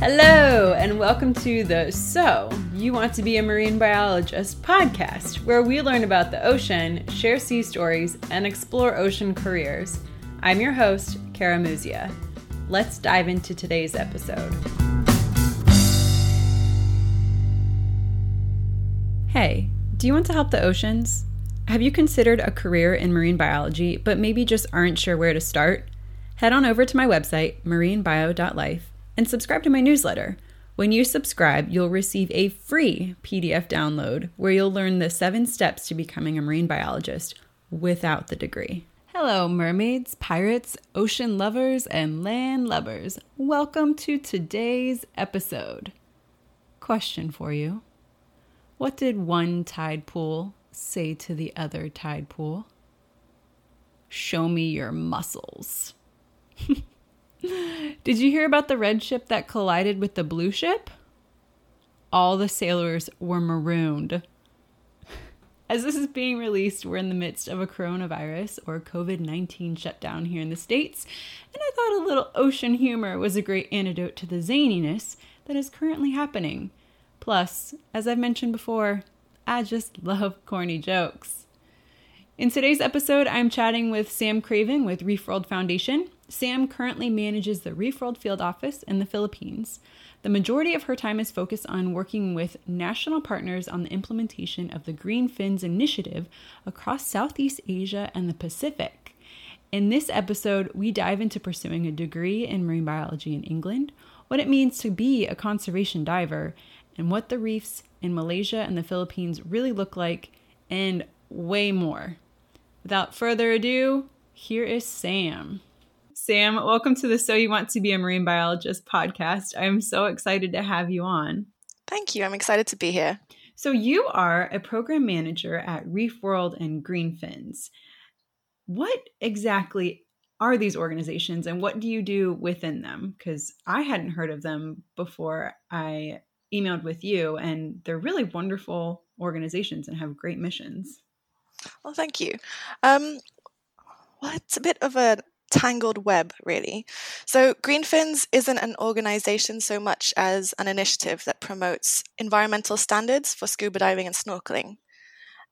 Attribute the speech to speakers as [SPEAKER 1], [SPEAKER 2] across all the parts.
[SPEAKER 1] Hello, and welcome to the So You Want to Be a Marine Biologist podcast, where we learn about the ocean, share sea stories, and explore ocean careers. I'm your host, Kara Muzia. Let's dive into today's episode. Hey, do you want to help the oceans? Have you considered a career in marine biology, but maybe just aren't sure where to start? Head on over to my website, marinebio.life and subscribe to my newsletter. When you subscribe, you'll receive a free PDF download where you'll learn the seven steps to becoming a marine biologist without the degree. Hello, mermaids, pirates, ocean lovers, and land lovers. Welcome to today's episode. Question for you What did one tide pool say to the other tide pool? Show me your muscles. Did you hear about the red ship that collided with the blue ship? All the sailors were marooned. As this is being released, we're in the midst of a coronavirus or COVID 19 shutdown here in the States, and I thought a little ocean humor was a great antidote to the zaniness that is currently happening. Plus, as I've mentioned before, I just love corny jokes. In today's episode, I'm chatting with Sam Craven with Reef World Foundation. Sam currently manages the Reef World Field Office in the Philippines. The majority of her time is focused on working with national partners on the implementation of the Green Fins Initiative across Southeast Asia and the Pacific. In this episode, we dive into pursuing a degree in marine biology in England, what it means to be a conservation diver, and what the reefs in Malaysia and the Philippines really look like, and way more. Without further ado, here is Sam. Sam, welcome to the So You Want to Be a Marine Biologist podcast. I'm so excited to have you on.
[SPEAKER 2] Thank you. I'm excited to be here.
[SPEAKER 1] So, you are a program manager at Reef World and Greenfins. What exactly are these organizations and what do you do within them? Because I hadn't heard of them before I emailed with you, and they're really wonderful organizations and have great missions.
[SPEAKER 2] Well, thank you. Um, well, it's a bit of a tangled web, really. So, Greenfins isn't an organization so much as an initiative that promotes environmental standards for scuba diving and snorkeling.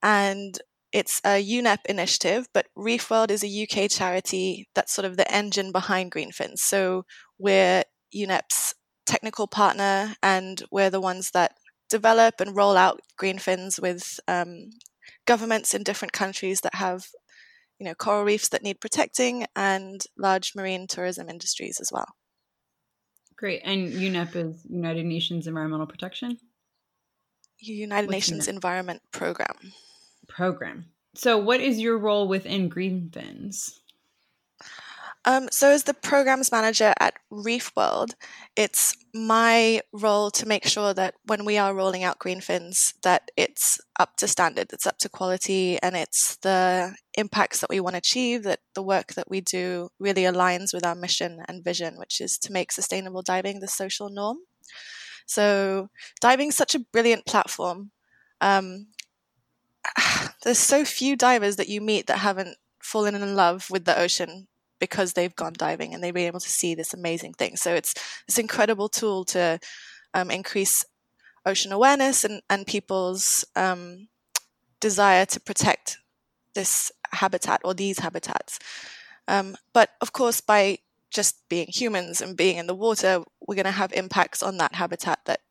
[SPEAKER 2] And it's a UNEP initiative, but Reef World is a UK charity that's sort of the engine behind Greenfins. So, we're UNEP's technical partner, and we're the ones that develop and roll out Greenfins with um, governments in different countries that have you know, coral reefs that need protecting and large marine tourism industries as well.
[SPEAKER 1] Great. And UNEP is United Nations Environmental Protection?
[SPEAKER 2] United What's Nations UNEP? Environment Program.
[SPEAKER 1] Program. So, what is your role within Greenfins?
[SPEAKER 2] Um, so, as the programs manager at Reef World, it's my role to make sure that when we are rolling out Greenfins, that it's up to standard, it's up to quality, and it's the impacts that we want to achieve. That the work that we do really aligns with our mission and vision, which is to make sustainable diving the social norm. So, diving is such a brilliant platform. Um, there's so few divers that you meet that haven't fallen in love with the ocean because they've gone diving and they've been able to see this amazing thing. So it's this incredible tool to um, increase ocean awareness and, and people's um, desire to protect this habitat or these habitats. Um, but of course, by just being humans and being in the water, we're going to have impacts on that habitat that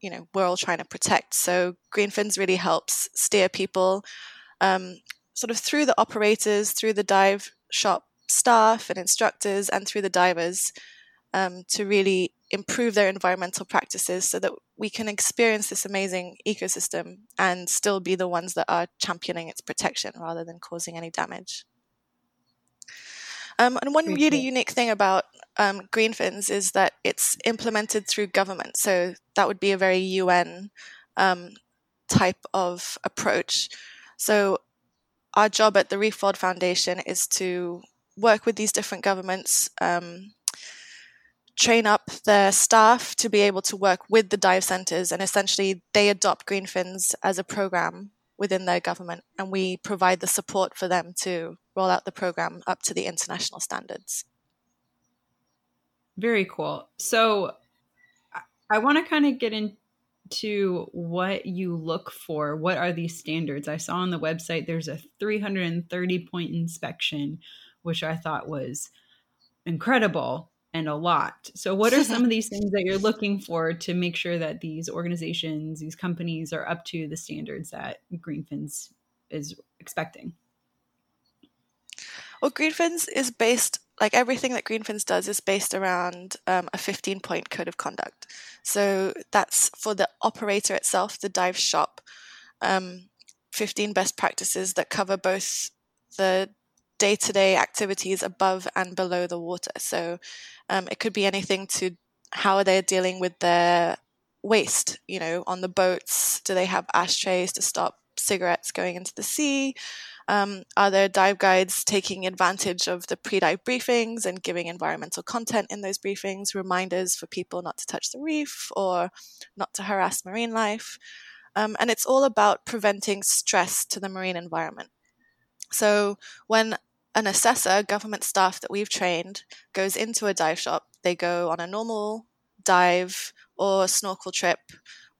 [SPEAKER 2] you know we're all trying to protect. So Greenfins really helps steer people um, sort of through the operators, through the dive shop staff and instructors and through the divers um, to really improve their environmental practices so that we can experience this amazing ecosystem and still be the ones that are championing its protection rather than causing any damage. Um, and one really unique thing about um, Greenfins is that it's implemented through government. So that would be a very UN um, type of approach. So our job at the Reef World Foundation is to work with these different governments, um, train up their staff to be able to work with the dive centers, and essentially they adopt Greenfins as a program within their government, and we provide the support for them to roll out the program up to the international standards.
[SPEAKER 1] Very cool. So, I want to kind of get into what you look for. What are these standards? I saw on the website there's a 330 point inspection, which I thought was incredible and a lot. So, what are some of these things that you're looking for to make sure that these organizations, these companies are up to the standards that Greenfins is expecting?
[SPEAKER 2] Well, Greenfins is based, like everything that Greenfins does, is based around um, a 15 point code of conduct. So, that's for the operator itself, the dive shop, um, 15 best practices that cover both the day to day activities above and below the water. So um, it could be anything to how are they're dealing with their waste, you know, on the boats. Do they have ashtrays to stop cigarettes going into the sea? Um, are there dive guides taking advantage of the pre dive briefings and giving environmental content in those briefings, reminders for people not to touch the reef or not to harass marine life? Um, and it's all about preventing stress to the marine environment. So when an assessor, government staff that we've trained, goes into a dive shop, they go on a normal dive or snorkel trip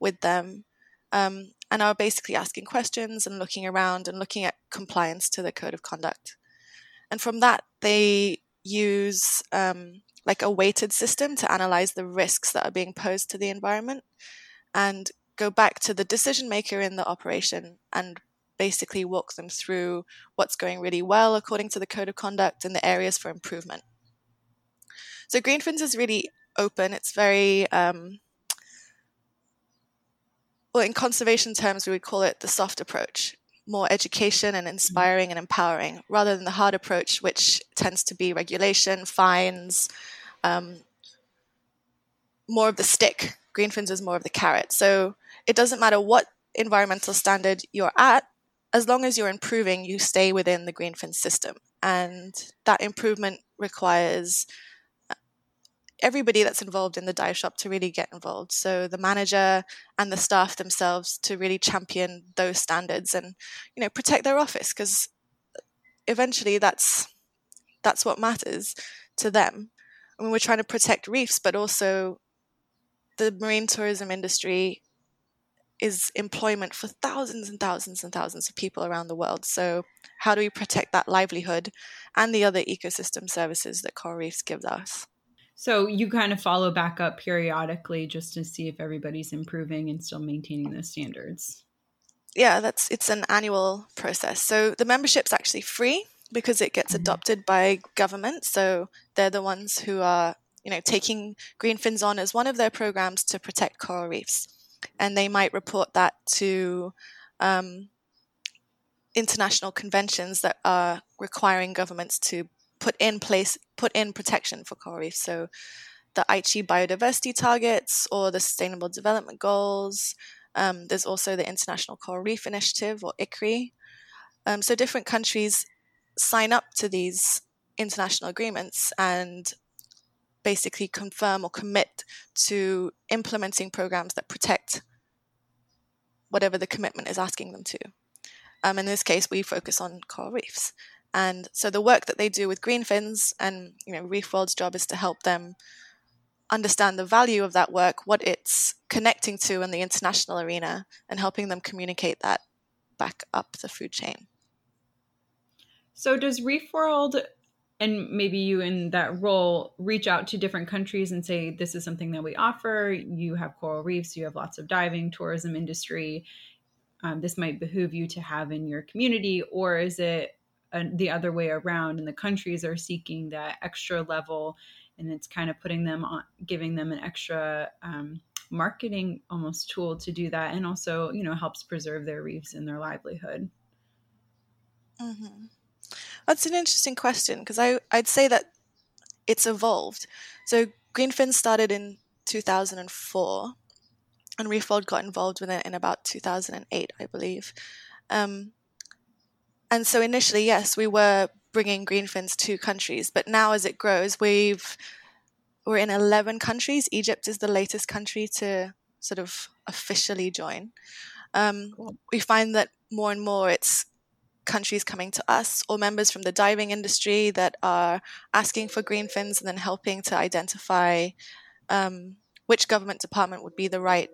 [SPEAKER 2] with them um, and are basically asking questions and looking around and looking at compliance to the code of conduct. And from that, they use um, like a weighted system to analyze the risks that are being posed to the environment and go back to the decision maker in the operation and basically walk them through what's going really well according to the code of conduct and the areas for improvement. So Greenfins is really open. It's very um, well in conservation terms we would call it the soft approach more education and inspiring and empowering rather than the hard approach which tends to be regulation fines um, more of the stick greenfins is more of the carrot so it doesn't matter what environmental standard you're at as long as you're improving, you stay within the Greenfin system. And that improvement requires uh, everybody that's involved in the dive shop to really get involved. So the manager and the staff themselves to really champion those standards and, you know, protect their office because eventually that's that's what matters to them. I mean, we're trying to protect reefs, but also the marine tourism industry is employment for thousands and thousands and thousands of people around the world. So, how do we protect that livelihood and the other ecosystem services that coral reefs give us?
[SPEAKER 1] So, you kind of follow back up periodically just to see if everybody's improving and still maintaining those standards.
[SPEAKER 2] Yeah, that's it's an annual process. So, the membership's actually free because it gets mm-hmm. adopted by government. So, they're the ones who are you know taking greenfins on as one of their programs to protect coral reefs and they might report that to um, international conventions that are requiring governments to put in place, put in protection for coral reefs. So the Aichi biodiversity targets or the Sustainable Development Goals. Um, there's also the International Coral Reef Initiative or ICRI. Um, so different countries sign up to these international agreements and basically confirm or commit to implementing programs that protect whatever the commitment is asking them to. Um, in this case, we focus on coral reefs. And so the work that they do with greenfins and you know Reef World's job is to help them understand the value of that work, what it's connecting to in the international arena, and helping them communicate that back up the food chain.
[SPEAKER 1] So does Reef World and maybe you in that role reach out to different countries and say this is something that we offer. You have coral reefs. You have lots of diving tourism industry. Um, this might behoove you to have in your community or is it the other way around and the countries are seeking that extra level and it's kind of putting them on giving them an extra um, marketing almost tool to do that and also you know helps preserve their reefs and their livelihood?
[SPEAKER 2] Mm-hmm. That's an interesting question because I I'd say that it's evolved. So Greenfin started in 2004, and Reef World got involved with it in about 2008, I believe. Um, and so initially, yes, we were bringing greenfins to countries, but now as it grows, we've we're in 11 countries. Egypt is the latest country to sort of officially join. Um. We find that more and more it's countries coming to us or members from the diving industry that are asking for green fins and then helping to identify um, which government department would be the right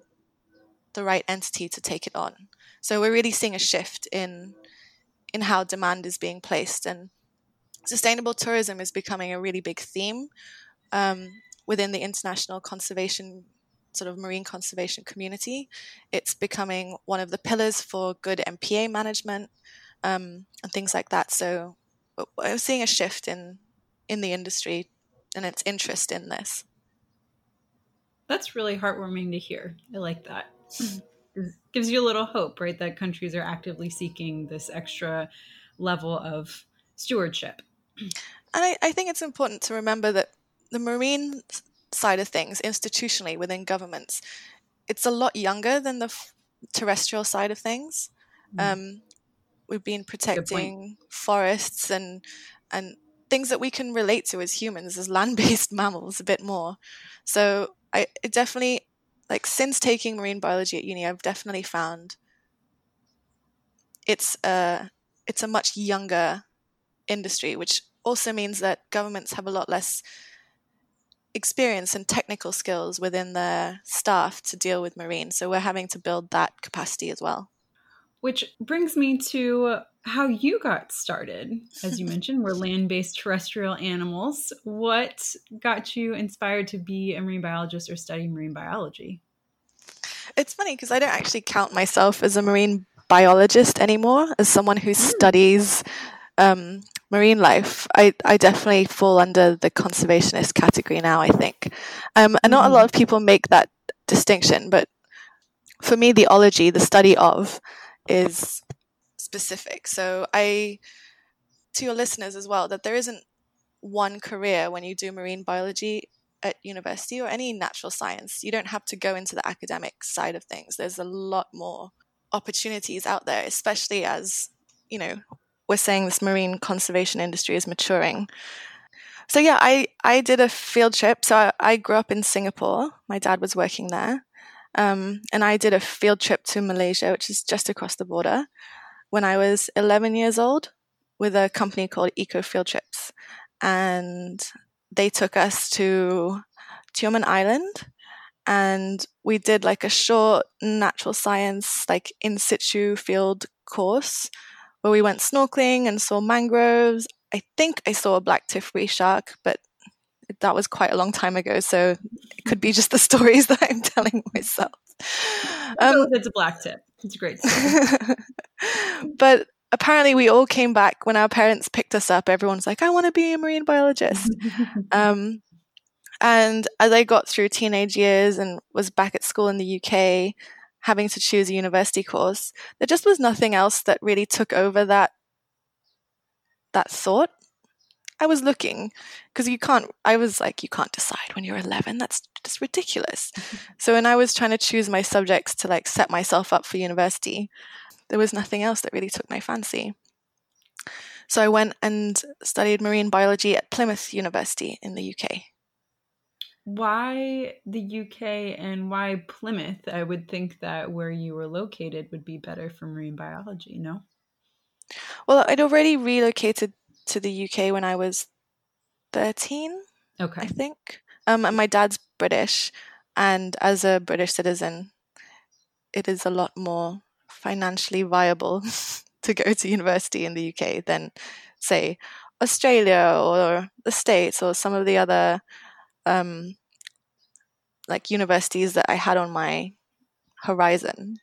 [SPEAKER 2] the right entity to take it on. So we're really seeing a shift in in how demand is being placed, and sustainable tourism is becoming a really big theme um, within the international conservation sort of marine conservation community. It's becoming one of the pillars for good MPA management um, and things like that. So we're seeing a shift in in the industry and its interest in this.
[SPEAKER 1] That's really heartwarming to hear. I like that. Gives you a little hope, right? That countries are actively seeking this extra level of stewardship.
[SPEAKER 2] And I, I think it's important to remember that the marine side of things, institutionally within governments, it's a lot younger than the f- terrestrial side of things. Mm. Um, we've been protecting forests and and things that we can relate to as humans, as land-based mammals, a bit more. So I definitely like since taking marine biology at uni, I've definitely found it's a it's a much younger industry, which also means that governments have a lot less experience and technical skills within their staff to deal with marine. So we're having to build that capacity as well.
[SPEAKER 1] Which brings me to how you got started. As you mentioned, we're land based terrestrial animals. What got you inspired to be a marine biologist or study marine biology?
[SPEAKER 2] It's funny because I don't actually count myself as a marine biologist anymore, as someone who mm. studies um, marine life. I, I definitely fall under the conservationist category now, I think. Um, and not a lot hmm. of people make that distinction, but for me, the ology, the study of, is specific. So I, to your listeners as well, that there isn't one career when you do marine biology at university or any natural science. You don't have to go into the academic side of things. There's a lot more opportunities out there, especially as, you know, we're saying this marine conservation industry is maturing. So yeah, I, I did a field trip. So I, I grew up in Singapore. My dad was working there. Um, and I did a field trip to Malaysia, which is just across the border, when I was 11 years old with a company called Eco Field Trips. And they took us to Tioman Island and we did like a short natural science, like in situ field course where we went snorkeling and saw mangroves. I think I saw a black tooth shark, but that was quite a long time ago, so it could be just the stories that I'm telling myself.
[SPEAKER 1] Um, it's a black tip. It's a great.
[SPEAKER 2] but apparently, we all came back when our parents picked us up. Everyone's like, "I want to be a marine biologist." um, and as I got through teenage years and was back at school in the UK, having to choose a university course, there just was nothing else that really took over that that thought. I was looking because you can't. I was like, you can't decide when you're 11. That's just ridiculous. so when I was trying to choose my subjects to like set myself up for university, there was nothing else that really took my fancy. So I went and studied marine biology at Plymouth University in the UK.
[SPEAKER 1] Why the UK and why Plymouth? I would think that where you were located would be better for marine biology, no?
[SPEAKER 2] Well, I'd already relocated to the UK when I was 13.
[SPEAKER 1] Okay.
[SPEAKER 2] I think. Um, and my dad's British, and as a British citizen, it is a lot more financially viable to go to university in the UK than, say, Australia or the States or some of the other um, like universities that I had on my horizon.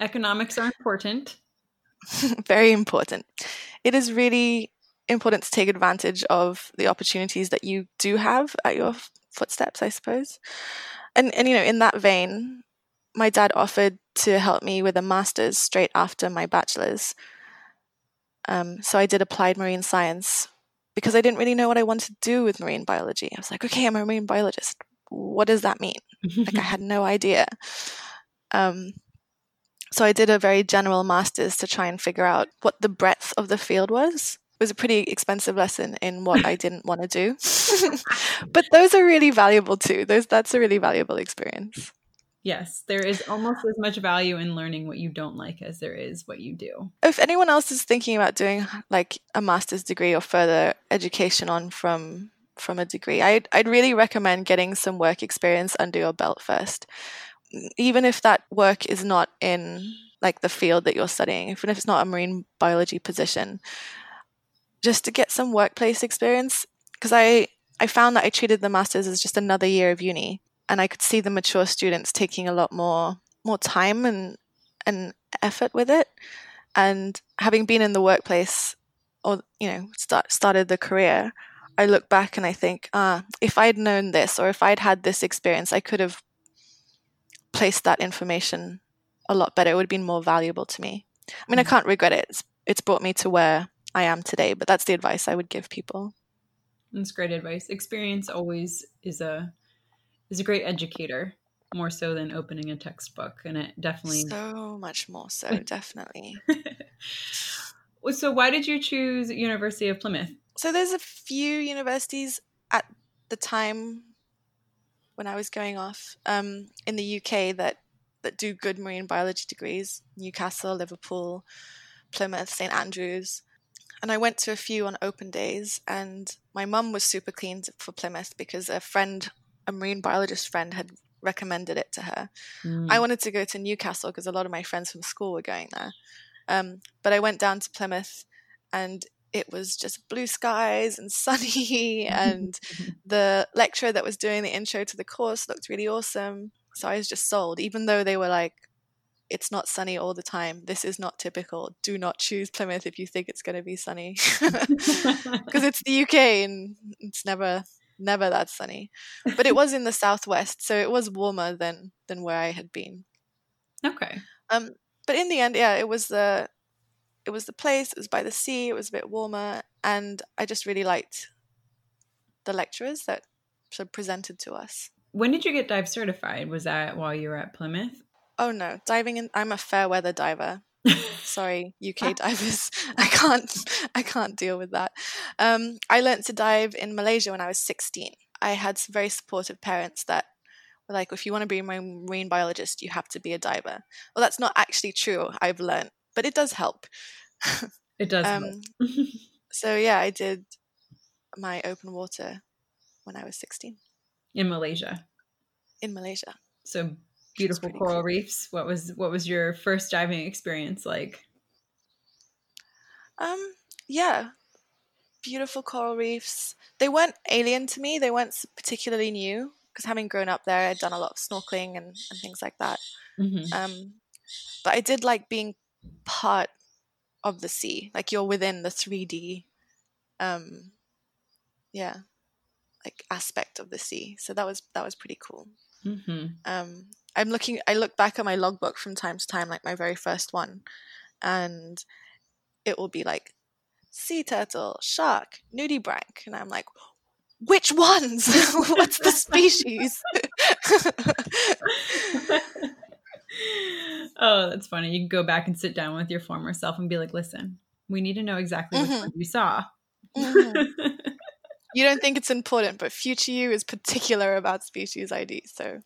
[SPEAKER 1] Economics are important.
[SPEAKER 2] Very important. It is really important to take advantage of the opportunities that you do have at your footsteps, I suppose. And and you know, in that vein, my dad offered to help me with a master's straight after my bachelor's. Um, so I did applied marine science because I didn't really know what I wanted to do with marine biology. I was like, okay, I'm a marine biologist. What does that mean? like I had no idea. Um, so I did a very general master's to try and figure out what the breadth of the field was was a pretty expensive lesson in what I didn't want to do. but those are really valuable too. Those that's a really valuable experience.
[SPEAKER 1] Yes, there is almost as much value in learning what you don't like as there is what you do.
[SPEAKER 2] If anyone else is thinking about doing like a master's degree or further education on from from a degree. I'd I'd really recommend getting some work experience under your belt first, even if that work is not in like the field that you're studying, even if it's not a marine biology position, just to get some workplace experience. Because I I found that I treated the masters as just another year of uni, and I could see the mature students taking a lot more more time and and effort with it. And having been in the workplace, or you know, start, started the career, I look back and I think, ah, if I'd known this or if I'd had this experience, I could have placed that information a lot better. It would have been more valuable to me. I mean, mm-hmm. I can't regret it. It's, it's brought me to where I am today, but that's the advice I would give people.
[SPEAKER 1] That's great advice. Experience always is a is a great educator, more so than opening a textbook, and it definitely
[SPEAKER 2] so much more so, definitely.
[SPEAKER 1] so, why did you choose University of Plymouth?
[SPEAKER 2] So, there's a few universities at the time when I was going off um, in the UK that that do good marine biology degrees Newcastle, Liverpool, Plymouth, St Andrews. And I went to a few on open days, and my mum was super keen for Plymouth because a friend, a marine biologist friend, had recommended it to her. Mm. I wanted to go to Newcastle because a lot of my friends from school were going there. Um, but I went down to Plymouth, and it was just blue skies and sunny, and the lecturer that was doing the intro to the course looked really awesome. So I was just sold, even though they were like, it's not sunny all the time. This is not typical. Do not choose Plymouth if you think it's going to be sunny. Because it's the UK and it's never never that sunny. But it was in the southwest, so it was warmer than than where I had been.
[SPEAKER 1] Okay.
[SPEAKER 2] Um but in the end, yeah, it was the it was the place, it was by the sea, it was a bit warmer, and I just really liked the lecturers that presented to us.
[SPEAKER 1] When did you get dive certified? Was that while you were at Plymouth?
[SPEAKER 2] Oh no, diving in I'm a fair weather diver. Sorry, UK divers. I can't I can't deal with that. Um, I learned to dive in Malaysia when I was 16. I had some very supportive parents that were like, if you want to be a marine biologist, you have to be a diver. Well, that's not actually true. I've learned, but it does help.
[SPEAKER 1] It does. um,
[SPEAKER 2] so yeah, I did my open water when I was 16
[SPEAKER 1] in Malaysia.
[SPEAKER 2] In Malaysia.
[SPEAKER 1] So beautiful coral cool. reefs. What was what was your first diving experience like?
[SPEAKER 2] Um yeah. Beautiful coral reefs. They weren't alien to me. They weren't particularly new because having grown up there, I'd done a lot of snorkeling and, and things like that. Mm-hmm. Um, but I did like being part of the sea. Like you're within the 3D um yeah like aspect of the sea. So that was that was pretty cool. Mm-hmm. Um, I'm looking. I look back at my logbook from time to time, like my very first one, and it will be like sea turtle, shark, nudibranch, and I'm like, which ones? What's the species?
[SPEAKER 1] oh, that's funny. You can go back and sit down with your former self and be like, listen, we need to know exactly mm-hmm. what you saw. Mm-hmm
[SPEAKER 2] you don't think it's important, but future you is particular about species ID. So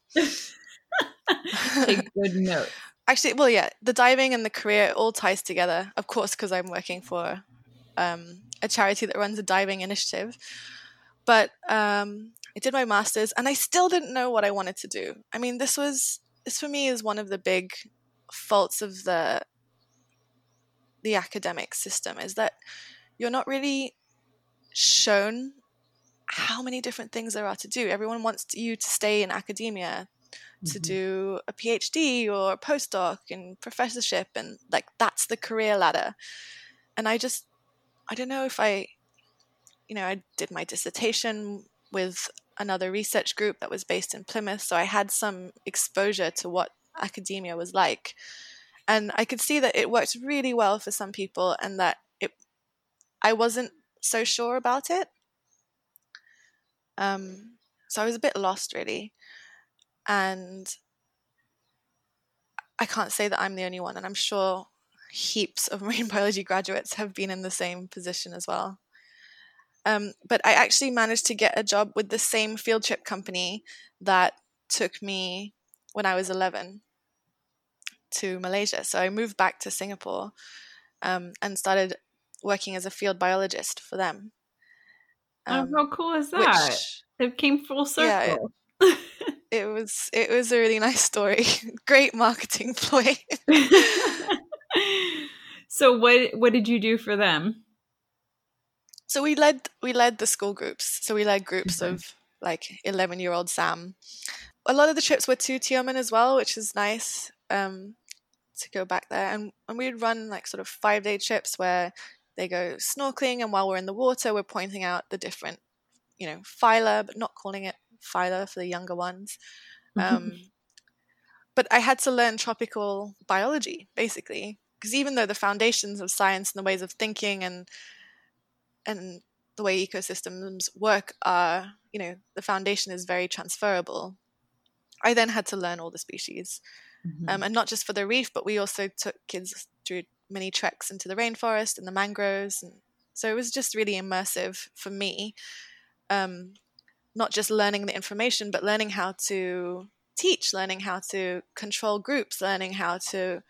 [SPEAKER 1] take good note.
[SPEAKER 2] Actually, well, yeah, the diving and the career all ties together. Of course, because I'm working for um, a charity that runs a diving initiative. But um, I did my masters, and I still didn't know what I wanted to do. I mean, this was this for me is one of the big faults of the the academic system is that you're not really shown how many different things there are to do. Everyone wants you to stay in academia, to mm-hmm. do a PhD or a postdoc and professorship, and like that's the career ladder. And I just, I don't know if I, you know, I did my dissertation with another research group that was based in Plymouth, so I had some exposure to what academia was like. And I could see that it worked really well for some people and that it I wasn't so sure about it. Um, so I was a bit lost, really. And I can't say that I'm the only one, and I'm sure heaps of marine biology graduates have been in the same position as well. Um, but I actually managed to get a job with the same field trip company that took me when I was 11 to Malaysia. So I moved back to Singapore um, and started working as a field biologist for them.
[SPEAKER 1] Um, oh, how cool is that? Which, it came full circle.
[SPEAKER 2] Yeah, it, it was it was a really nice story. Great marketing ploy.
[SPEAKER 1] so what what did you do for them?
[SPEAKER 2] So we led we led the school groups. So we led groups okay. of like eleven year old Sam. A lot of the trips were to Tioman as well, which is nice um, to go back there. And and we'd run like sort of five day trips where they go snorkeling, and while we're in the water, we're pointing out the different, you know, phyla, but not calling it phyla for the younger ones. Um, but I had to learn tropical biology basically because even though the foundations of science and the ways of thinking and and the way ecosystems work are you know the foundation is very transferable i then had to learn all the species mm-hmm. um, and not just for the reef but we also took kids through many treks into the rainforest and the mangroves and so it was just really immersive for me um, not just learning the information but learning how to teach learning how to control groups learning how to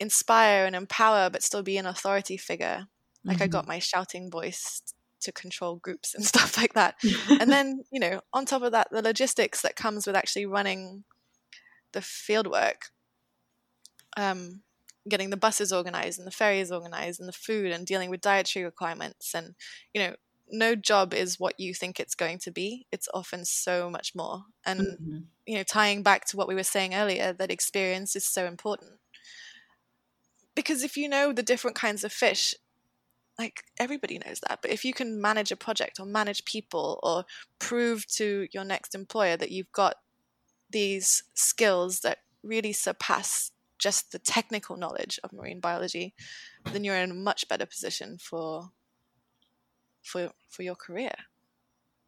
[SPEAKER 2] inspire and empower but still be an authority figure like mm-hmm. i got my shouting voice to control groups and stuff like that and then you know on top of that the logistics that comes with actually running the field work um, getting the buses organized and the ferries organized and the food and dealing with dietary requirements and you know no job is what you think it's going to be. It's often so much more. And mm-hmm. you know tying back to what we were saying earlier that experience is so important. Because if you know the different kinds of fish like everybody knows that. But if you can manage a project or manage people or prove to your next employer that you've got these skills that really surpass just the technical knowledge of marine biology then you're in a much better position for for for your career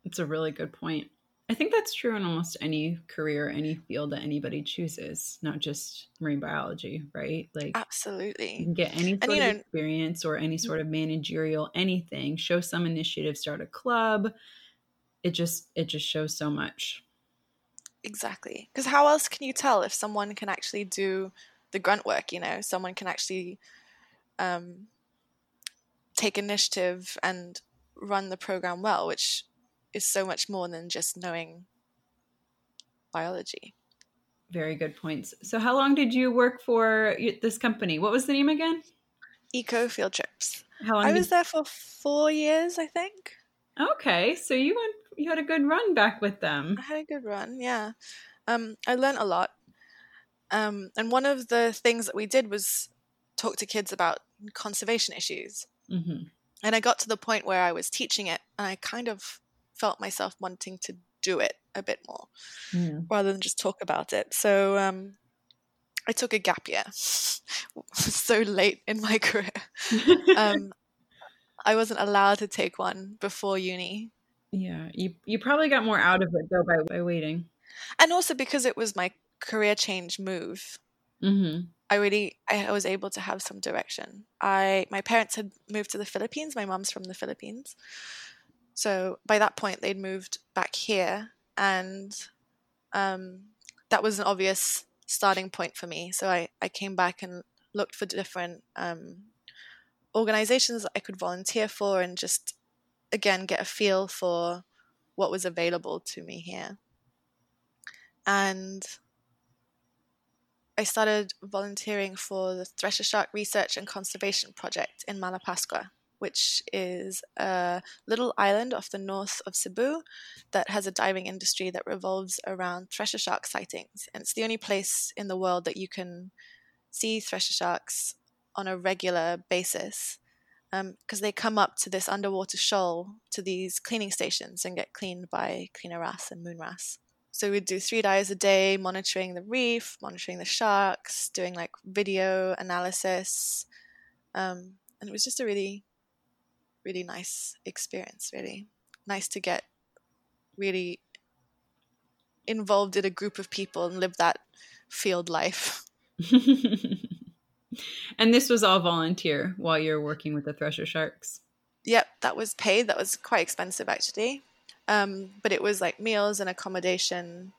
[SPEAKER 1] it's a really good point I think that's true in almost any career, any field that anybody chooses, not just marine biology, right? Like
[SPEAKER 2] absolutely,
[SPEAKER 1] you can get any sort and, of know, experience or any sort of managerial anything. Show some initiative, start a club. It just it just shows so much.
[SPEAKER 2] Exactly, because how else can you tell if someone can actually do the grunt work? You know, someone can actually um, take initiative and run the program well, which is so much more than just knowing biology.
[SPEAKER 1] Very good points. So, how long did you work for this company? What was the name again?
[SPEAKER 2] Eco Field Trips. How long? I was there for four years, I think.
[SPEAKER 1] Okay, so you went. You had a good run back with them.
[SPEAKER 2] I had a good run. Yeah, um, I learned a lot. Um, and one of the things that we did was talk to kids about conservation issues. Mm-hmm. And I got to the point where I was teaching it, and I kind of felt myself wanting to do it a bit more mm. rather than just talk about it. So um, I took a gap year so late in my career. um, I wasn't allowed to take one before uni.
[SPEAKER 1] Yeah, you you probably got more out of it though by, by waiting,
[SPEAKER 2] and also because it was my career change move. Mm-hmm. I really I was able to have some direction. I my parents had moved to the Philippines. My mom's from the Philippines, so by that point, they'd moved back here, and um, that was an obvious starting point for me. So I, I came back and looked for different um, organizations that I could volunteer for and just, again, get a feel for what was available to me here. And I started volunteering for the Thresher Shark Research and Conservation Project in Malapascua which is a little island off the north of Cebu that has a diving industry that revolves around thresher shark sightings. And it's the only place in the world that you can see thresher sharks on a regular basis because um, they come up to this underwater shoal to these cleaning stations and get cleaned by cleaner wrasse and moon wrasse. So we'd do three dives a day, monitoring the reef, monitoring the sharks, doing like video analysis. Um, and it was just a really really nice experience, really. Nice to get really involved in a group of people and live that field life.
[SPEAKER 1] and this was all volunteer while you're working with the Thresher Sharks?
[SPEAKER 2] Yep, that was paid. That was quite expensive actually. Um, but it was like meals and accommodation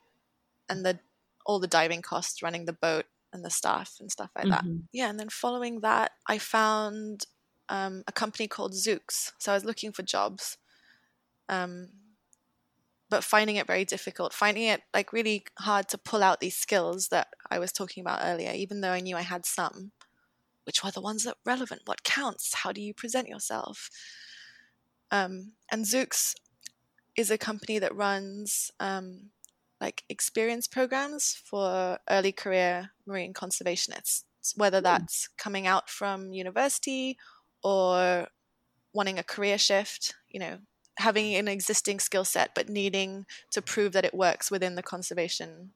[SPEAKER 2] and the all the diving costs running the boat and the staff and stuff like mm-hmm. that. Yeah, and then following that, I found um, a company called Zoox. So I was looking for jobs. Um, but finding it very difficult, finding it like really hard to pull out these skills that I was talking about earlier, even though I knew I had some. Which were the ones that relevant? What counts? How do you present yourself? Um, and Zoox is a company that runs um, like experience programs for early career marine conservationists, whether hmm. that's coming out from university or wanting a career shift, you know, having an existing skill set but needing to prove that it works within the conservation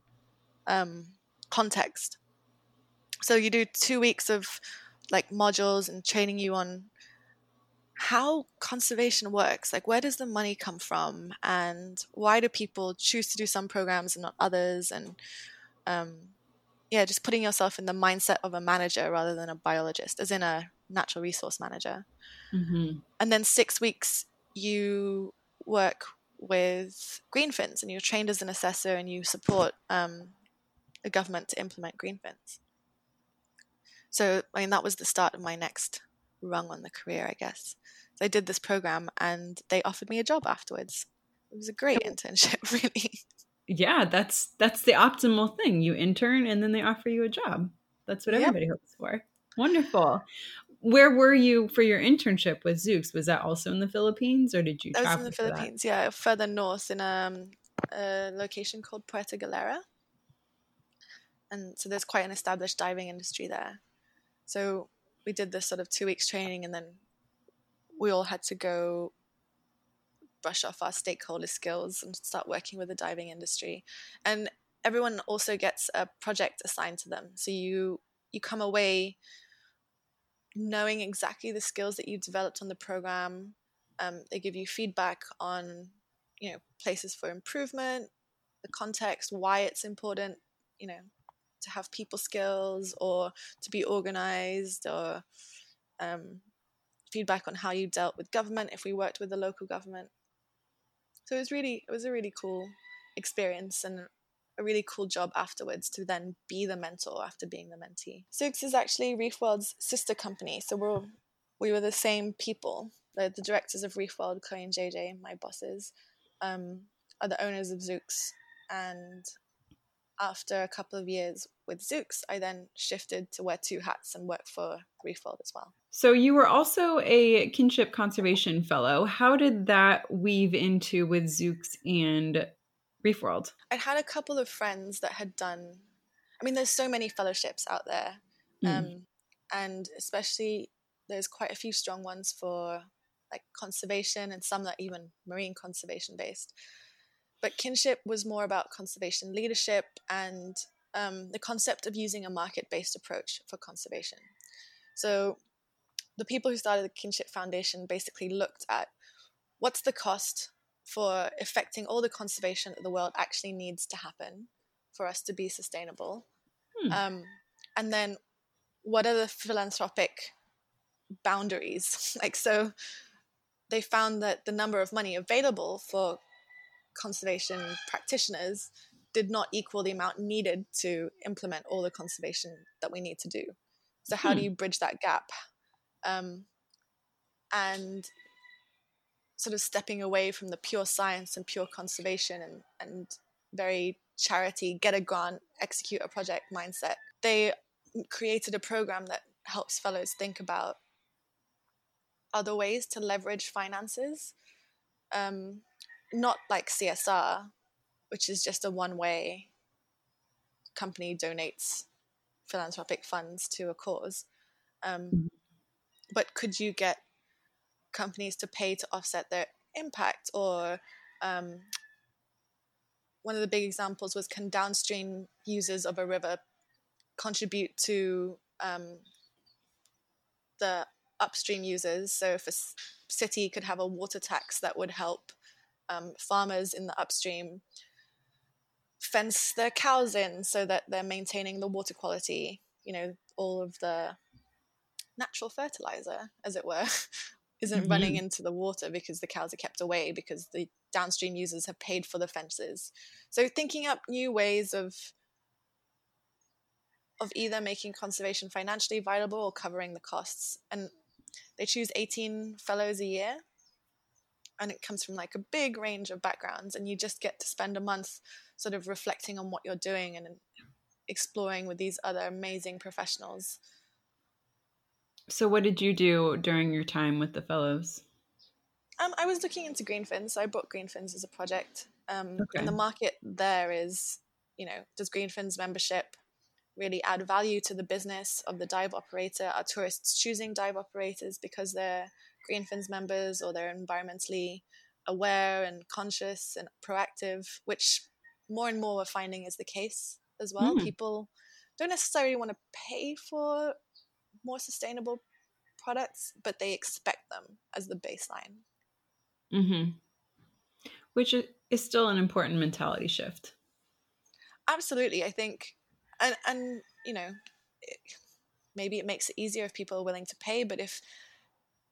[SPEAKER 2] um, context. So you do two weeks of like modules and training you on how conservation works. Like, where does the money come from, and why do people choose to do some programs and not others? And um, yeah, just putting yourself in the mindset of a manager rather than a biologist, as in a natural resource manager. Mm-hmm. And then six weeks you work with greenfins and you're trained as an assessor and you support um, the government to implement greenfins. So, I mean, that was the start of my next rung on the career, I guess. So I did this program and they offered me a job afterwards. It was a great internship, really.
[SPEAKER 1] Yeah, that's that's the optimal thing. You intern and then they offer you a job. That's what everybody yep. hopes for. Wonderful where were you for your internship with Zoox? Was that also in the Philippines, or did you?
[SPEAKER 2] That was in the Philippines. That? Yeah, further north in um, a location called Puerto Galera, and so there's quite an established diving industry there. So we did this sort of two weeks training, and then we all had to go brush off our stakeholder skills and start working with the diving industry. And everyone also gets a project assigned to them. So you you come away knowing exactly the skills that you've developed on the program. Um, they give you feedback on, you know, places for improvement, the context, why it's important, you know, to have people skills or to be organized or um, feedback on how you dealt with government if we worked with the local government. So it was really, it was a really cool experience and a really cool job afterwards to then be the mentor after being the mentee. Zoox is actually Reef World's sister company, so we're we were the same people. The, the directors of Reef World, Chloe and JJ, my bosses, um, are the owners of Zoox. And after a couple of years with Zoox, I then shifted to wear two hats and work for Reef World as well.
[SPEAKER 1] So you were also a kinship conservation fellow. How did that weave into with Zoox and Reef World?
[SPEAKER 2] I had a couple of friends that had done. I mean, there's so many fellowships out there, mm. um, and especially there's quite a few strong ones for like conservation and some that even marine conservation based. But kinship was more about conservation leadership and um, the concept of using a market based approach for conservation. So the people who started the Kinship Foundation basically looked at what's the cost for affecting all the conservation that the world actually needs to happen for us to be sustainable. Hmm. Um, and then what are the philanthropic boundaries? like, so they found that the number of money available for conservation practitioners did not equal the amount needed to implement all the conservation that we need to do. So, how hmm. do you bridge that gap? Um, and sort of stepping away from the pure science and pure conservation and, and very charity, get a grant, execute a project mindset. They created a program that helps fellows think about other ways to leverage finances, um, not like CSR, which is just a one way company donates philanthropic funds to a cause. Um, mm-hmm. but could you get companies to pay to offset their impact or um, one of the big examples was can downstream users of a river contribute to um, the upstream users so if a city could have a water tax that would help um, farmers in the upstream fence their cows in so that they're maintaining the water quality you know all of the natural fertilizer as it were isn't mm-hmm. running into the water because the cows are kept away because the downstream users have paid for the fences. So thinking up new ways of of either making conservation financially viable or covering the costs. And they choose 18 fellows a year. And it comes from like a big range of backgrounds and you just get to spend a month sort of reflecting on what you're doing and exploring with these other amazing professionals
[SPEAKER 1] so what did you do during your time with the fellows
[SPEAKER 2] um, I was looking into Greenfins, so I bought Greenfins as a project. Um, okay. And the market there is, you know, does Greenfins membership really add value to the business of the dive operator? Are tourists choosing dive operators because they're Greenfins members or they're environmentally aware and conscious and proactive, which more and more we're finding is the case as well. Mm. People don't necessarily want to pay for more sustainable products, but they expect them as the baseline.
[SPEAKER 1] Mm-hmm. Which is still an important mentality shift.
[SPEAKER 2] Absolutely, I think, and and you know, it, maybe it makes it easier if people are willing to pay. But if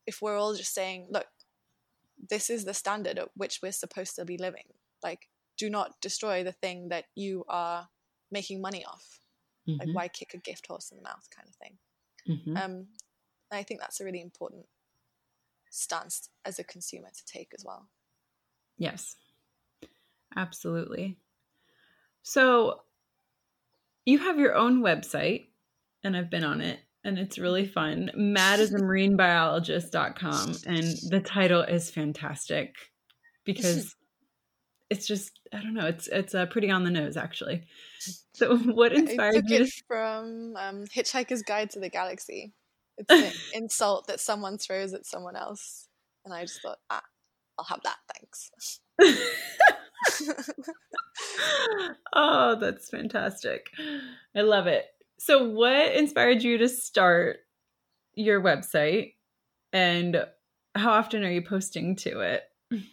[SPEAKER 2] if we're all just saying, look, this is the standard at which we're supposed to be living, like, do not destroy the thing that you are making money off. Mm-hmm. Like, why kick a gift horse in the mouth, kind of thing. Mm-hmm. Um, I think that's a really important stance as a consumer to take as well.
[SPEAKER 1] Yes, absolutely. So you have your own website, and I've been on it, and it's really fun. Mad as a marine biologist.com. And the title is fantastic because it's just I don't know. It's it's uh, pretty on the nose, actually. So, what inspired I took
[SPEAKER 2] you? To... from um, Hitchhiker's Guide to the Galaxy. It's an insult that someone throws at someone else. And I just thought, ah, I'll have that, thanks.
[SPEAKER 1] oh, that's fantastic. I love it. So, what inspired you to start your website and how often are you posting to it?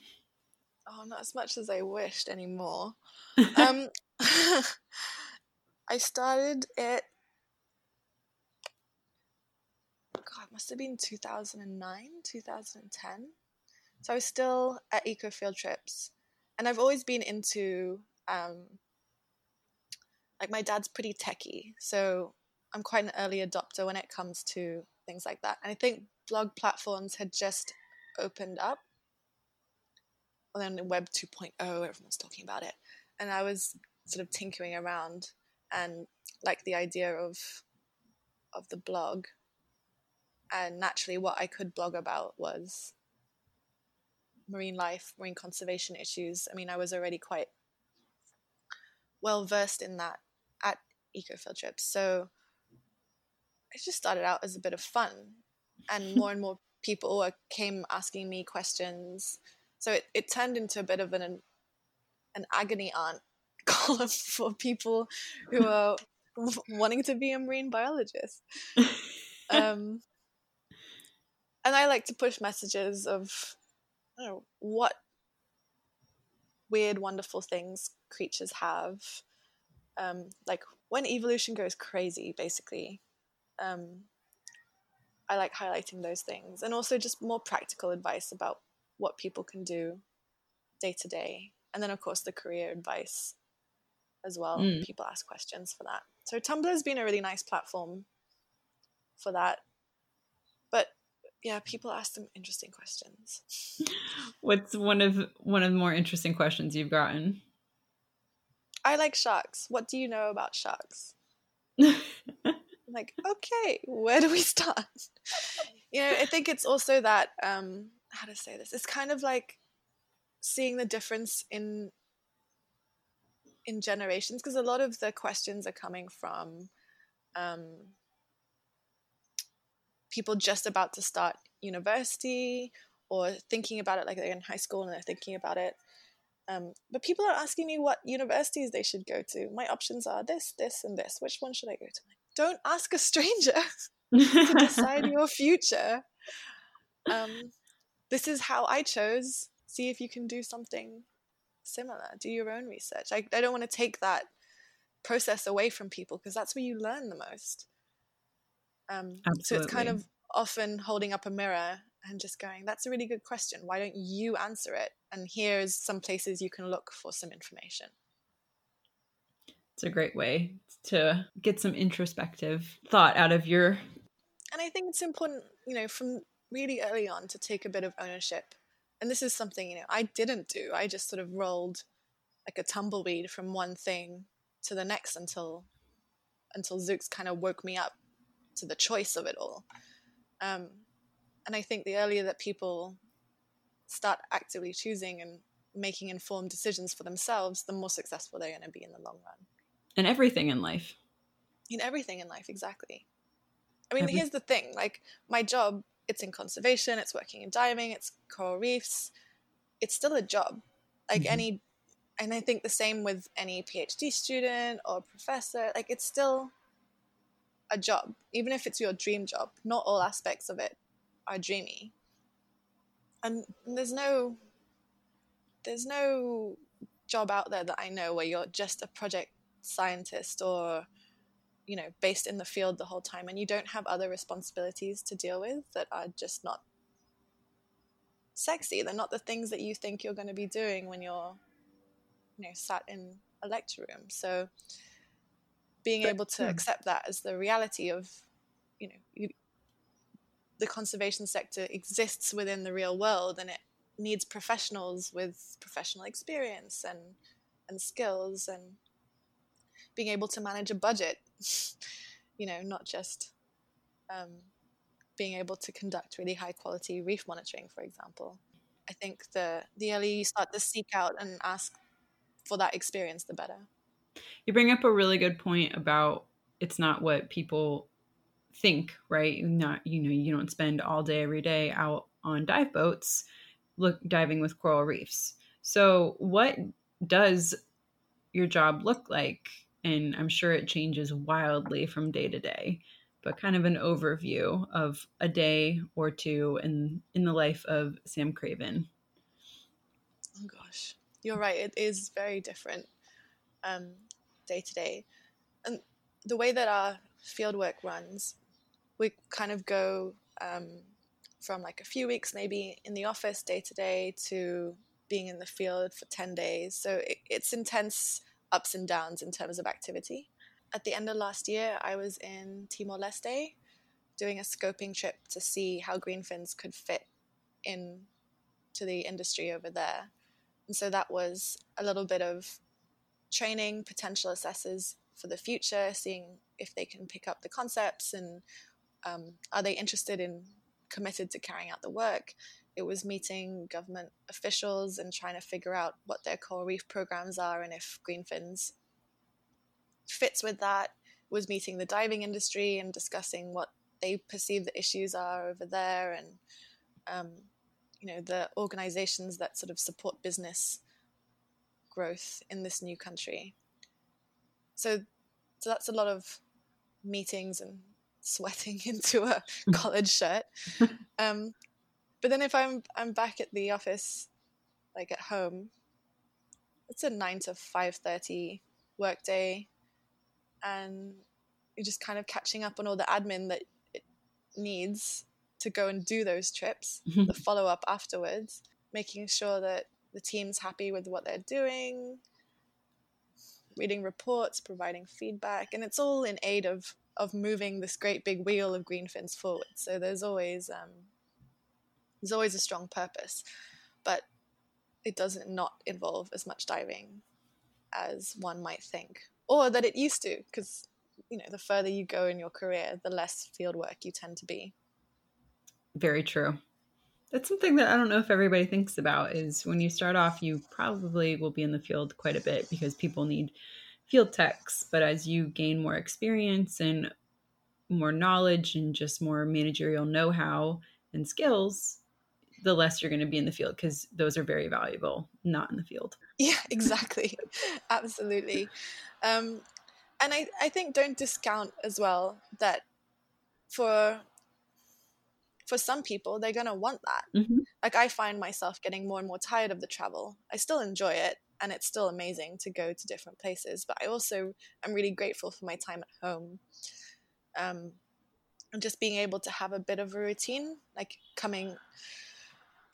[SPEAKER 2] Oh, not as much as I wished anymore. um, I started it God, must have been 2009, 2010. So I was still at Eco Field Trips. And I've always been into, um, like, my dad's pretty techie. So I'm quite an early adopter when it comes to things like that. And I think blog platforms had just opened up. And then Web 2.0, everyone's talking about it. And I was sort of tinkering around and like the idea of of the blog and naturally what i could blog about was marine life marine conservation issues i mean i was already quite well versed in that at ecofield trips. So it just started out as a bit of fun and more and more people came asking me questions. So it, it turned into a bit of an an agony aunt column for people who are wanting to be a marine biologist. Um, and I like to push messages of know, what weird, wonderful things creatures have. Um, like when evolution goes crazy, basically. Um, I like highlighting those things and also just more practical advice about what people can do day to day. And then, of course, the career advice as well. Mm. People ask questions for that. So, Tumblr has been a really nice platform for that But yeah, people ask some interesting questions.
[SPEAKER 1] What's one of one of the more interesting questions you've gotten?
[SPEAKER 2] I like sharks. What do you know about sharks? like, okay, where do we start? you know, I think it's also that um how to say this. It's kind of like seeing the difference in in generations because a lot of the questions are coming from um, people just about to start university or thinking about it like they're in high school and they're thinking about it. Um, but people are asking me what universities they should go to. My options are this, this, and this. Which one should I go to? Don't ask a stranger to decide your future. Um, this is how I chose. See if you can do something similar. Do your own research. I, I don't want to take that process away from people because that's where you learn the most. Um, so it's kind of often holding up a mirror and just going, that's a really good question. Why don't you answer it? And here's some places you can look for some information.
[SPEAKER 1] It's a great way to get some introspective thought out of your.
[SPEAKER 2] And I think it's important, you know, from really early on to take a bit of ownership and this is something you know I didn't do. I just sort of rolled like a tumbleweed from one thing to the next until until Zoox kind of woke me up to the choice of it all. Um, and I think the earlier that people start actively choosing and making informed decisions for themselves, the more successful they're going to be in the long run.
[SPEAKER 1] And everything in life.
[SPEAKER 2] In everything in life, exactly. I mean, Every- here's the thing like, my job, it's in conservation, it's working in diving, it's coral reefs. It's still a job. Like mm-hmm. any, and I think the same with any PhD student or professor. Like, it's still a job, even if it's your dream job. Not all aspects of it are dreamy. And there's no there's no job out there that I know where you're just a project scientist or you know based in the field the whole time and you don't have other responsibilities to deal with that are just not sexy. They're not the things that you think you're going to be doing when you're you know sat in a lecture room. So being able to accept that as the reality of you know you, the conservation sector exists within the real world and it needs professionals with professional experience and and skills and being able to manage a budget you know not just um, being able to conduct really high quality reef monitoring for example. I think the the earlier you start to seek out and ask for that experience the better.
[SPEAKER 1] You bring up a really good point about it's not what people think right not you know you don't spend all day every day out on dive boats look diving with coral reefs. So, what does your job look like? And I'm sure it changes wildly from day to day, but kind of an overview of a day or two in in the life of Sam Craven.
[SPEAKER 2] Oh gosh, you're right. It is very different um, day to day, and the way that our field work runs, we kind of go. Um, from like a few weeks maybe in the office day to day to being in the field for 10 days. So it, it's intense ups and downs in terms of activity. At the end of last year, I was in Timor Leste doing a scoping trip to see how greenfins could fit in to the industry over there. And so that was a little bit of training potential assessors for the future, seeing if they can pick up the concepts and um, are they interested in committed to carrying out the work. It was meeting government officials and trying to figure out what their coral reef programs are and if Greenfins fits with that. It was meeting the diving industry and discussing what they perceive the issues are over there and um, you know the organizations that sort of support business growth in this new country. So, so that's a lot of meetings and sweating into a college shirt. Um, but then if I'm I'm back at the office, like at home, it's a nine to five thirty work day, and you're just kind of catching up on all the admin that it needs to go and do those trips, the follow up afterwards, making sure that the team's happy with what they're doing, reading reports, providing feedback, and it's all in aid of of moving this great big wheel of greenfins forward. So there's always um, there's always a strong purpose, but it doesn't not involve as much diving as one might think, or that it used to, because you know the further you go in your career, the less field work you tend to be.
[SPEAKER 1] Very true. That's something that I don't know if everybody thinks about is when you start off, you probably will be in the field quite a bit because people need field techs, but as you gain more experience and more knowledge and just more managerial know how and skills, the less you're going to be in the field because those are very valuable, not in the field.
[SPEAKER 2] Yeah, exactly. Absolutely. Um, and I, I think don't discount as well that for for some people they're going to want that mm-hmm. like i find myself getting more and more tired of the travel i still enjoy it and it's still amazing to go to different places. But I also am really grateful for my time at home. Um, and just being able to have a bit of a routine, like coming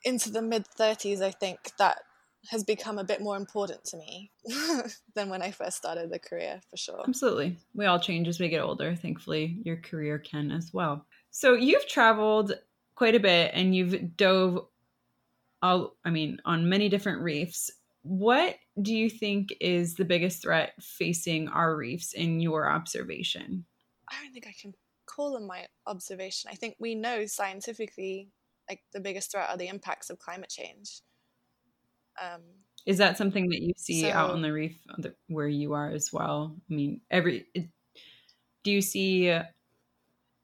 [SPEAKER 2] into the mid 30s, I think that has become a bit more important to me than when I first started the career, for sure.
[SPEAKER 1] Absolutely. We all change as we get older. Thankfully, your career can as well. So you've traveled quite a bit and you've dove all, I mean, on many different reefs. What do you think is the biggest threat facing our reefs in your observation?
[SPEAKER 2] I don't think I can call them my observation. I think we know scientifically, like the biggest threat are the impacts of climate change.
[SPEAKER 1] Um, is that something that you see so, out on the reef where you are as well? I mean, every do you see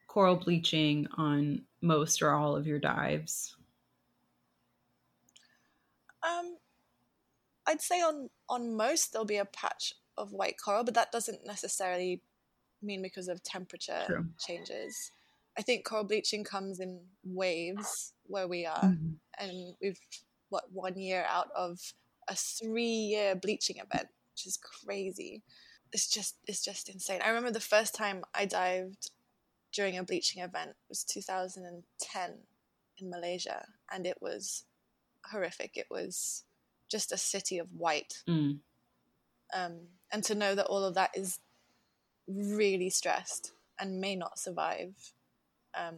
[SPEAKER 1] coral bleaching on most or all of your dives?
[SPEAKER 2] Um, I'd say on on most there'll be a patch of white coral, but that doesn't necessarily mean because of temperature True. changes. I think coral bleaching comes in waves where we are, mm-hmm. and we've what one year out of a three-year bleaching event, which is crazy. It's just it's just insane. I remember the first time I dived during a bleaching event was 2010 in Malaysia, and it was horrific. It was just a city of white. Mm. Um, and to know that all of that is really stressed and may not survive, um,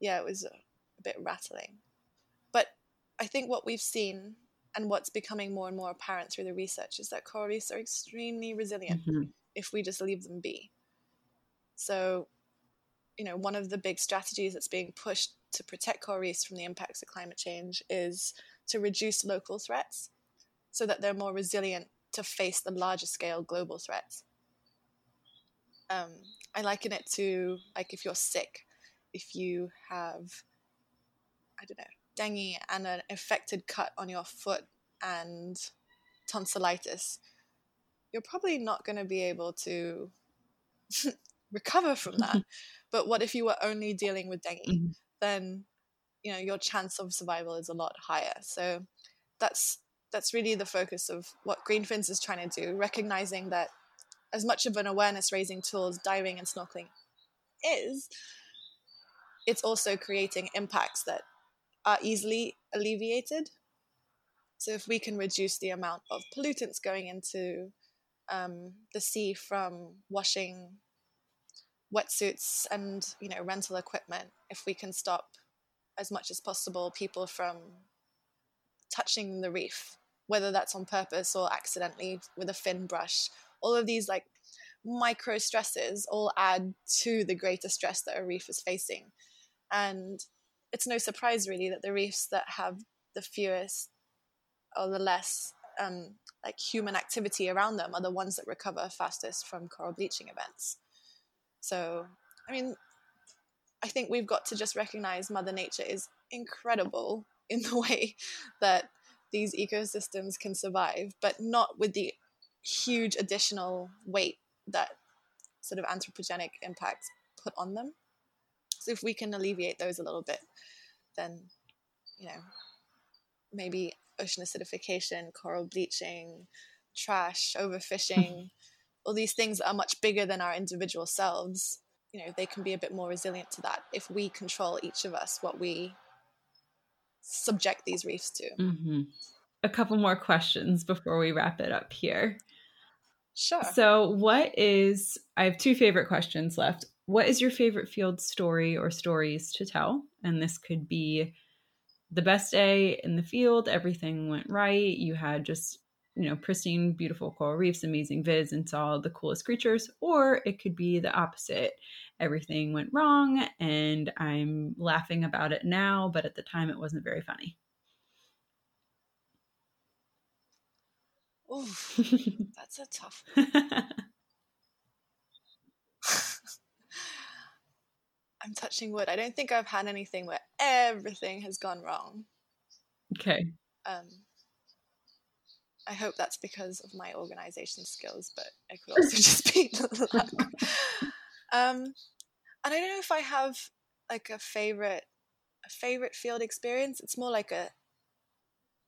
[SPEAKER 2] yeah, it was a, a bit rattling. But I think what we've seen and what's becoming more and more apparent through the research is that coral reefs are extremely resilient mm-hmm. if we just leave them be. So, you know, one of the big strategies that's being pushed to protect coral reefs from the impacts of climate change is to reduce local threats so that they're more resilient to face the larger scale global threats. Um, I liken it to like if you're sick, if you have, I don't know, dengue and an infected cut on your foot and tonsillitis, you're probably not going to be able to recover from that. but what if you were only dealing with dengue? Mm-hmm. Then, you know, your chance of survival is a lot higher. So that's that's really the focus of what Greenfins is trying to do, recognizing that as much of an awareness raising tool as diving and snorkeling is, it's also creating impacts that are easily alleviated. So if we can reduce the amount of pollutants going into um, the sea from washing wetsuits and you know rental equipment, if we can stop as much as possible people from touching the reef, whether that's on purpose or accidentally with a fin brush, all of these like micro stresses all add to the greater stress that a reef is facing. And it's no surprise really that the reefs that have the fewest or the less um, like human activity around them are the ones that recover fastest from coral bleaching events. So, I mean, I think we've got to just recognize Mother Nature is incredible in the way that these ecosystems can survive, but not with the huge additional weight that sort of anthropogenic impacts put on them. So if we can alleviate those a little bit, then you know maybe ocean acidification, coral bleaching, trash, overfishing, all these things are much bigger than our individual selves. You know, they can be a bit more resilient to that if we control each of us what we subject these reefs to.
[SPEAKER 1] Mm-hmm. A couple more questions before we wrap it up here.
[SPEAKER 2] Sure.
[SPEAKER 1] So, what is, I have two favorite questions left what is your favorite field story or stories to tell? And this could be the best day in the field, everything went right, you had just, you know, pristine, beautiful coral reefs, amazing vids, and saw the coolest creatures, or it could be the opposite. Everything went wrong, and I'm laughing about it now, but at the time it wasn't very funny.
[SPEAKER 2] Oh, that's a tough I'm touching wood. I don't think I've had anything where everything has gone wrong.
[SPEAKER 1] Okay.
[SPEAKER 2] Um, I hope that's because of my organization skills, but it could also just be luck. Um, and I don't know if I have like a favorite a favorite field experience. It's more like a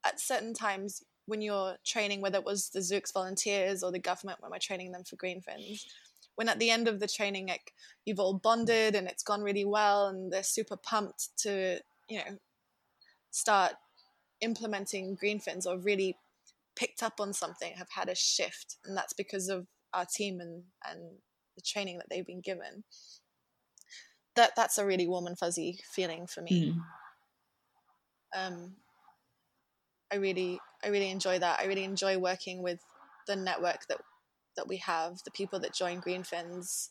[SPEAKER 2] at certain times when you're training, whether it was the Zoox volunteers or the government when we're training them for greenfins, when at the end of the training like you've all bonded and it's gone really well and they're super pumped to you know start implementing greenfins or really picked up on something have had a shift and that's because of our team and and the training that they've been given that that's a really warm and fuzzy feeling for me mm. um I really I really enjoy that. I really enjoy working with the network that that we have, the people that join Greenfins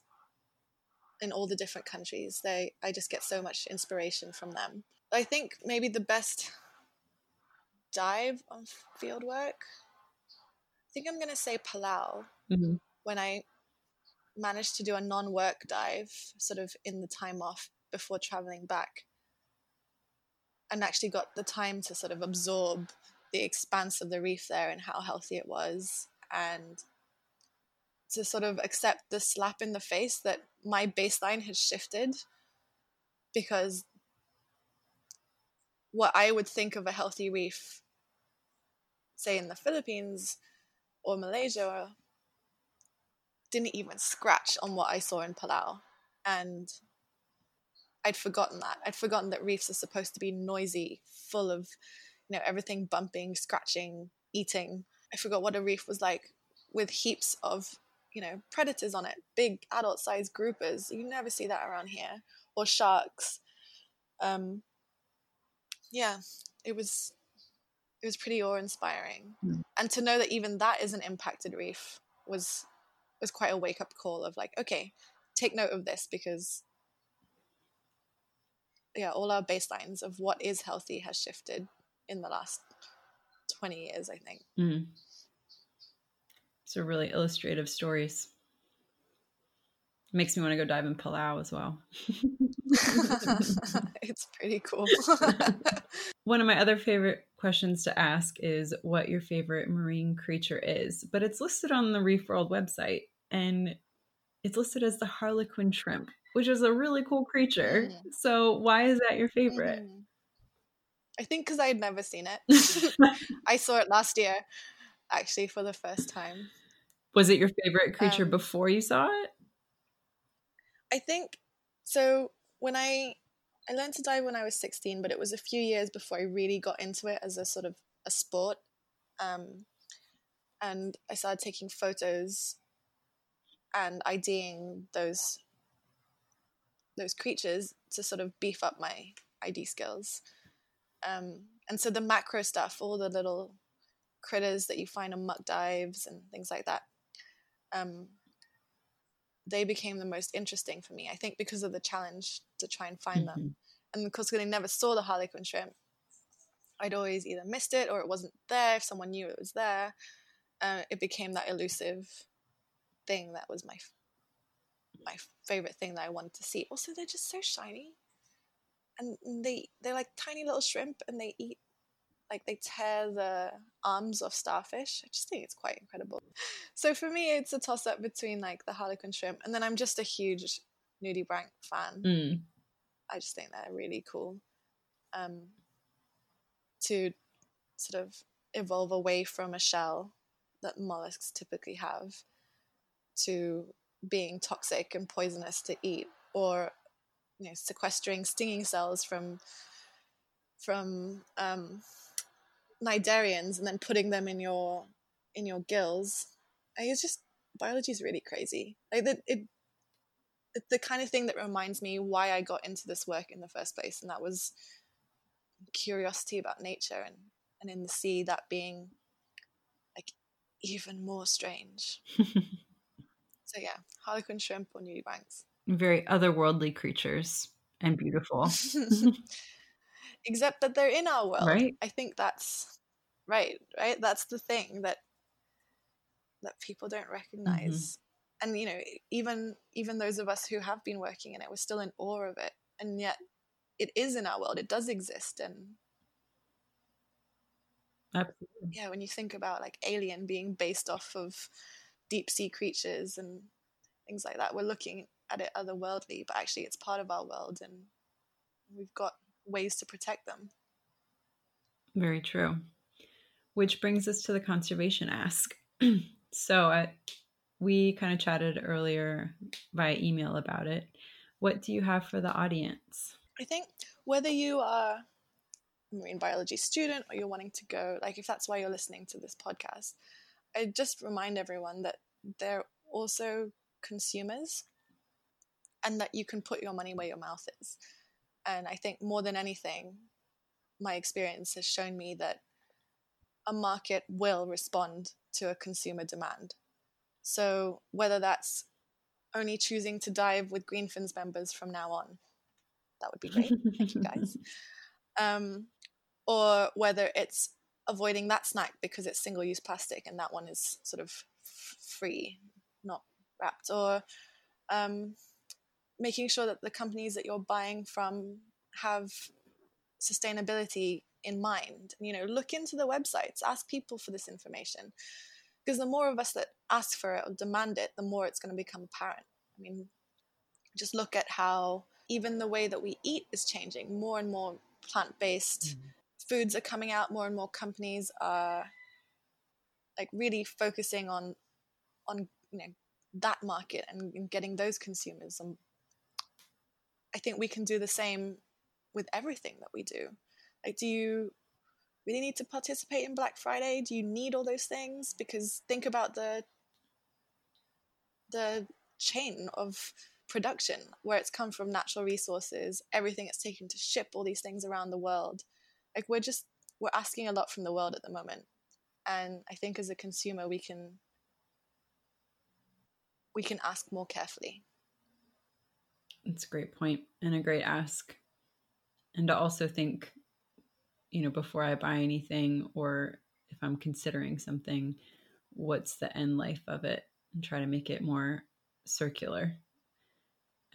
[SPEAKER 2] in all the different countries. They I just get so much inspiration from them. I think maybe the best dive on field work. I think I'm gonna say Palau mm-hmm. when I managed to do a non-work dive, sort of in the time off before traveling back, and actually got the time to sort of absorb the expanse of the reef there and how healthy it was, and to sort of accept the slap in the face that my baseline had shifted because what I would think of a healthy reef, say in the Philippines or Malaysia, didn't even scratch on what I saw in Palau. And I'd forgotten that. I'd forgotten that reefs are supposed to be noisy, full of, you know, everything bumping, scratching, eating. I forgot what a reef was like with heaps of, you know, predators on it, big adult sized groupers. You never see that around here. Or sharks. Um, yeah, it was it was pretty awe inspiring. Mm. And to know that even that is an impacted reef was was quite a wake up call of like, okay, take note of this because yeah, all our baselines of what is healthy has shifted in the last 20 years, I think. Mm.
[SPEAKER 1] So really illustrative stories. Makes me want to go dive in Palau as well.
[SPEAKER 2] it's pretty cool.
[SPEAKER 1] One of my other favorite questions to ask is what your favorite marine creature is, but it's listed on the Reef World website and it's listed as the harlequin shrimp, which is a really cool creature. Mm. So, why is that your favorite? Mm.
[SPEAKER 2] I think because I had never seen it. I saw it last year, actually, for the first time.
[SPEAKER 1] Was it your favorite creature um, before you saw it?
[SPEAKER 2] I think so. When I I learned to dive when I was 16, but it was a few years before I really got into it as a sort of a sport. Um, and I started taking photos and IDing those those creatures to sort of beef up my ID skills. Um, and so the macro stuff, all the little critters that you find on muck dives and things like that, um, they became the most interesting for me. I think because of the challenge to try and find mm-hmm. them. And of course, because I never saw the harlequin shrimp, I'd always either missed it or it wasn't there. If someone knew it was there, uh, it became that elusive thing that was my my favorite thing that I wanted to see. Also, they're just so shiny, and they they're like tiny little shrimp, and they eat like they tear the arms off starfish. I just think it's quite incredible. So for me, it's a toss up between like the harlequin shrimp, and then I'm just a huge nudibranch fan. Mm. I just think they're really cool. Um, to sort of evolve away from a shell that mollusks typically have to being toxic and poisonous to eat or you know sequestering stinging cells from from um, cnidarians and then putting them in your in your gills I it's just biology is really crazy like it, it it's the kind of thing that reminds me why i got into this work in the first place and that was curiosity about nature and and in the sea that being like even more strange So yeah, harlequin shrimp or banks.
[SPEAKER 1] Very otherworldly creatures and beautiful.
[SPEAKER 2] Except that they're in our world. Right. I think that's right, right? That's the thing that that people don't recognize. Mm-hmm. And you know, even even those of us who have been working in it, we're still in awe of it. And yet it is in our world. It does exist and
[SPEAKER 1] Absolutely.
[SPEAKER 2] Yeah, when you think about like Alien being based off of deep sea creatures and things like that. We're looking at it otherworldly, but actually it's part of our world and we've got ways to protect them.
[SPEAKER 1] Very true. Which brings us to the conservation ask. so uh, we kind of chatted earlier via email about it. What do you have for the audience?
[SPEAKER 2] I think whether you are a marine biology student or you're wanting to go, like if that's why you're listening to this podcast, I just remind everyone that they're also consumers and that you can put your money where your mouth is. And I think more than anything, my experience has shown me that a market will respond to a consumer demand. So whether that's only choosing to dive with Greenfins members from now on, that would be great. Thank you guys. Um, or whether it's avoiding that snack because it's single use plastic and that one is sort of free, not wrapped, or um, making sure that the companies that you're buying from have sustainability in mind. You know, look into the websites, ask people for this information. Because the more of us that ask for it or demand it, the more it's going to become apparent. I mean, just look at how even the way that we eat is changing. More and more plant based mm-hmm. foods are coming out, more and more companies are like really focusing on on you know that market and, and getting those consumers and I think we can do the same with everything that we do. Like, do you really need to participate in Black Friday? Do you need all those things? Because think about the the chain of production where it's come from natural resources, everything it's taken to ship all these things around the world. Like we're just we're asking a lot from the world at the moment. And I think as a consumer we can we can ask more carefully.
[SPEAKER 1] It's a great point and a great ask. And to also think, you know, before I buy anything or if I'm considering something, what's the end life of it and try to make it more circular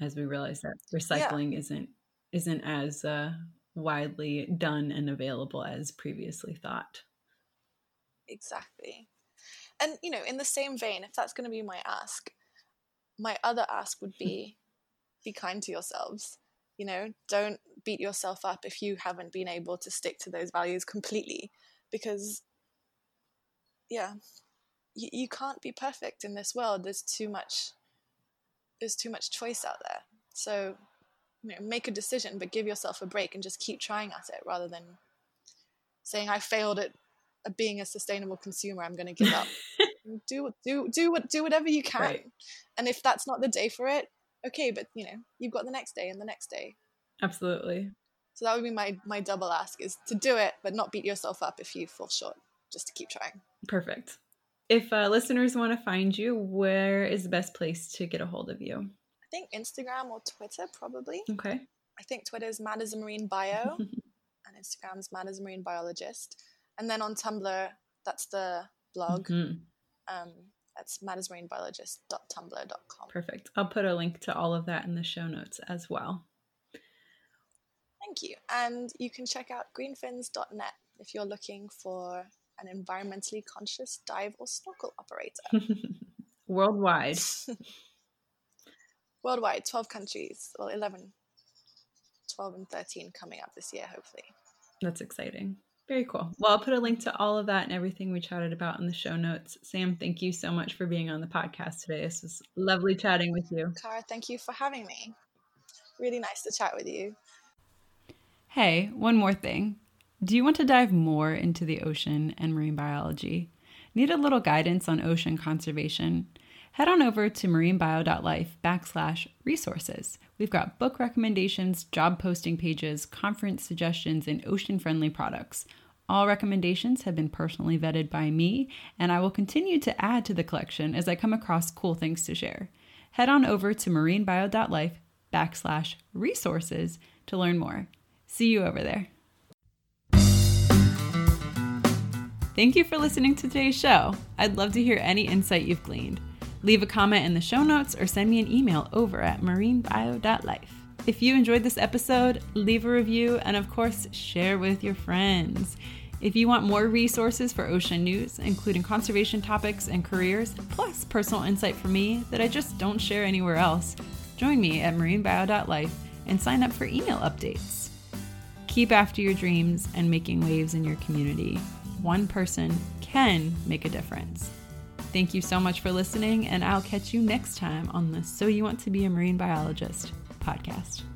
[SPEAKER 1] as we realize that recycling yeah. isn't isn't as uh, widely done and available as previously thought.
[SPEAKER 2] Exactly. And you know, in the same vein, if that's going to be my ask, my other ask would be be kind to yourselves. You know, don't beat yourself up if you haven't been able to stick to those values completely because yeah, you, you can't be perfect in this world. There's too much there's too much choice out there. So, you know, make a decision but give yourself a break and just keep trying at it rather than saying I failed at, being a sustainable consumer, I'm going to give up. do do do what do whatever you can. Right. And if that's not the day for it, okay, but you know, you've got the next day and the next day.
[SPEAKER 1] Absolutely.
[SPEAKER 2] So that would be my my double ask is to do it, but not beat yourself up if you fall short. Just to keep trying.
[SPEAKER 1] Perfect. If uh, listeners want to find you, where is the best place to get a hold of you?
[SPEAKER 2] I think Instagram or Twitter, probably.
[SPEAKER 1] Okay.
[SPEAKER 2] I think Twitter is Mad as a Marine Bio, and Instagram's Mad as a Marine Biologist, and then on Tumblr, that's the blog. Mm-hmm. Um, that's madasmarinebiologist.tumblr.com.
[SPEAKER 1] Perfect. I'll put a link to all of that in the show notes as well.
[SPEAKER 2] Thank you. And you can check out greenfins.net if you're looking for an environmentally conscious dive or snorkel operator.
[SPEAKER 1] Worldwide.
[SPEAKER 2] Worldwide, 12 countries, well, 11, 12 and 13 coming up this year, hopefully.
[SPEAKER 1] That's exciting. Very cool. Well, I'll put a link to all of that and everything we chatted about in the show notes. Sam, thank you so much for being on the podcast today. This was lovely chatting with you.
[SPEAKER 2] Cara, thank you for having me. Really nice to chat with you.
[SPEAKER 1] Hey, one more thing. Do you want to dive more into the ocean and marine biology? Need a little guidance on ocean conservation? Head on over to marinebio.life backslash resources. We've got book recommendations, job posting pages, conference suggestions, and ocean friendly products. All recommendations have been personally vetted by me, and I will continue to add to the collection as I come across cool things to share. Head on over to marinebio.life backslash resources to learn more. See you over there. Thank you for listening to today's show. I'd love to hear any insight you've gleaned. Leave a comment in the show notes or send me an email over at marinebio.life. If you enjoyed this episode, leave a review and, of course, share with your friends. If you want more resources for ocean news, including conservation topics and careers, plus personal insight from me that I just don't share anywhere else, join me at marinebio.life and sign up for email updates. Keep after your dreams and making waves in your community one person can make a difference. Thank you so much for listening, and I'll catch you next time on the So You Want to Be a Marine Biologist podcast.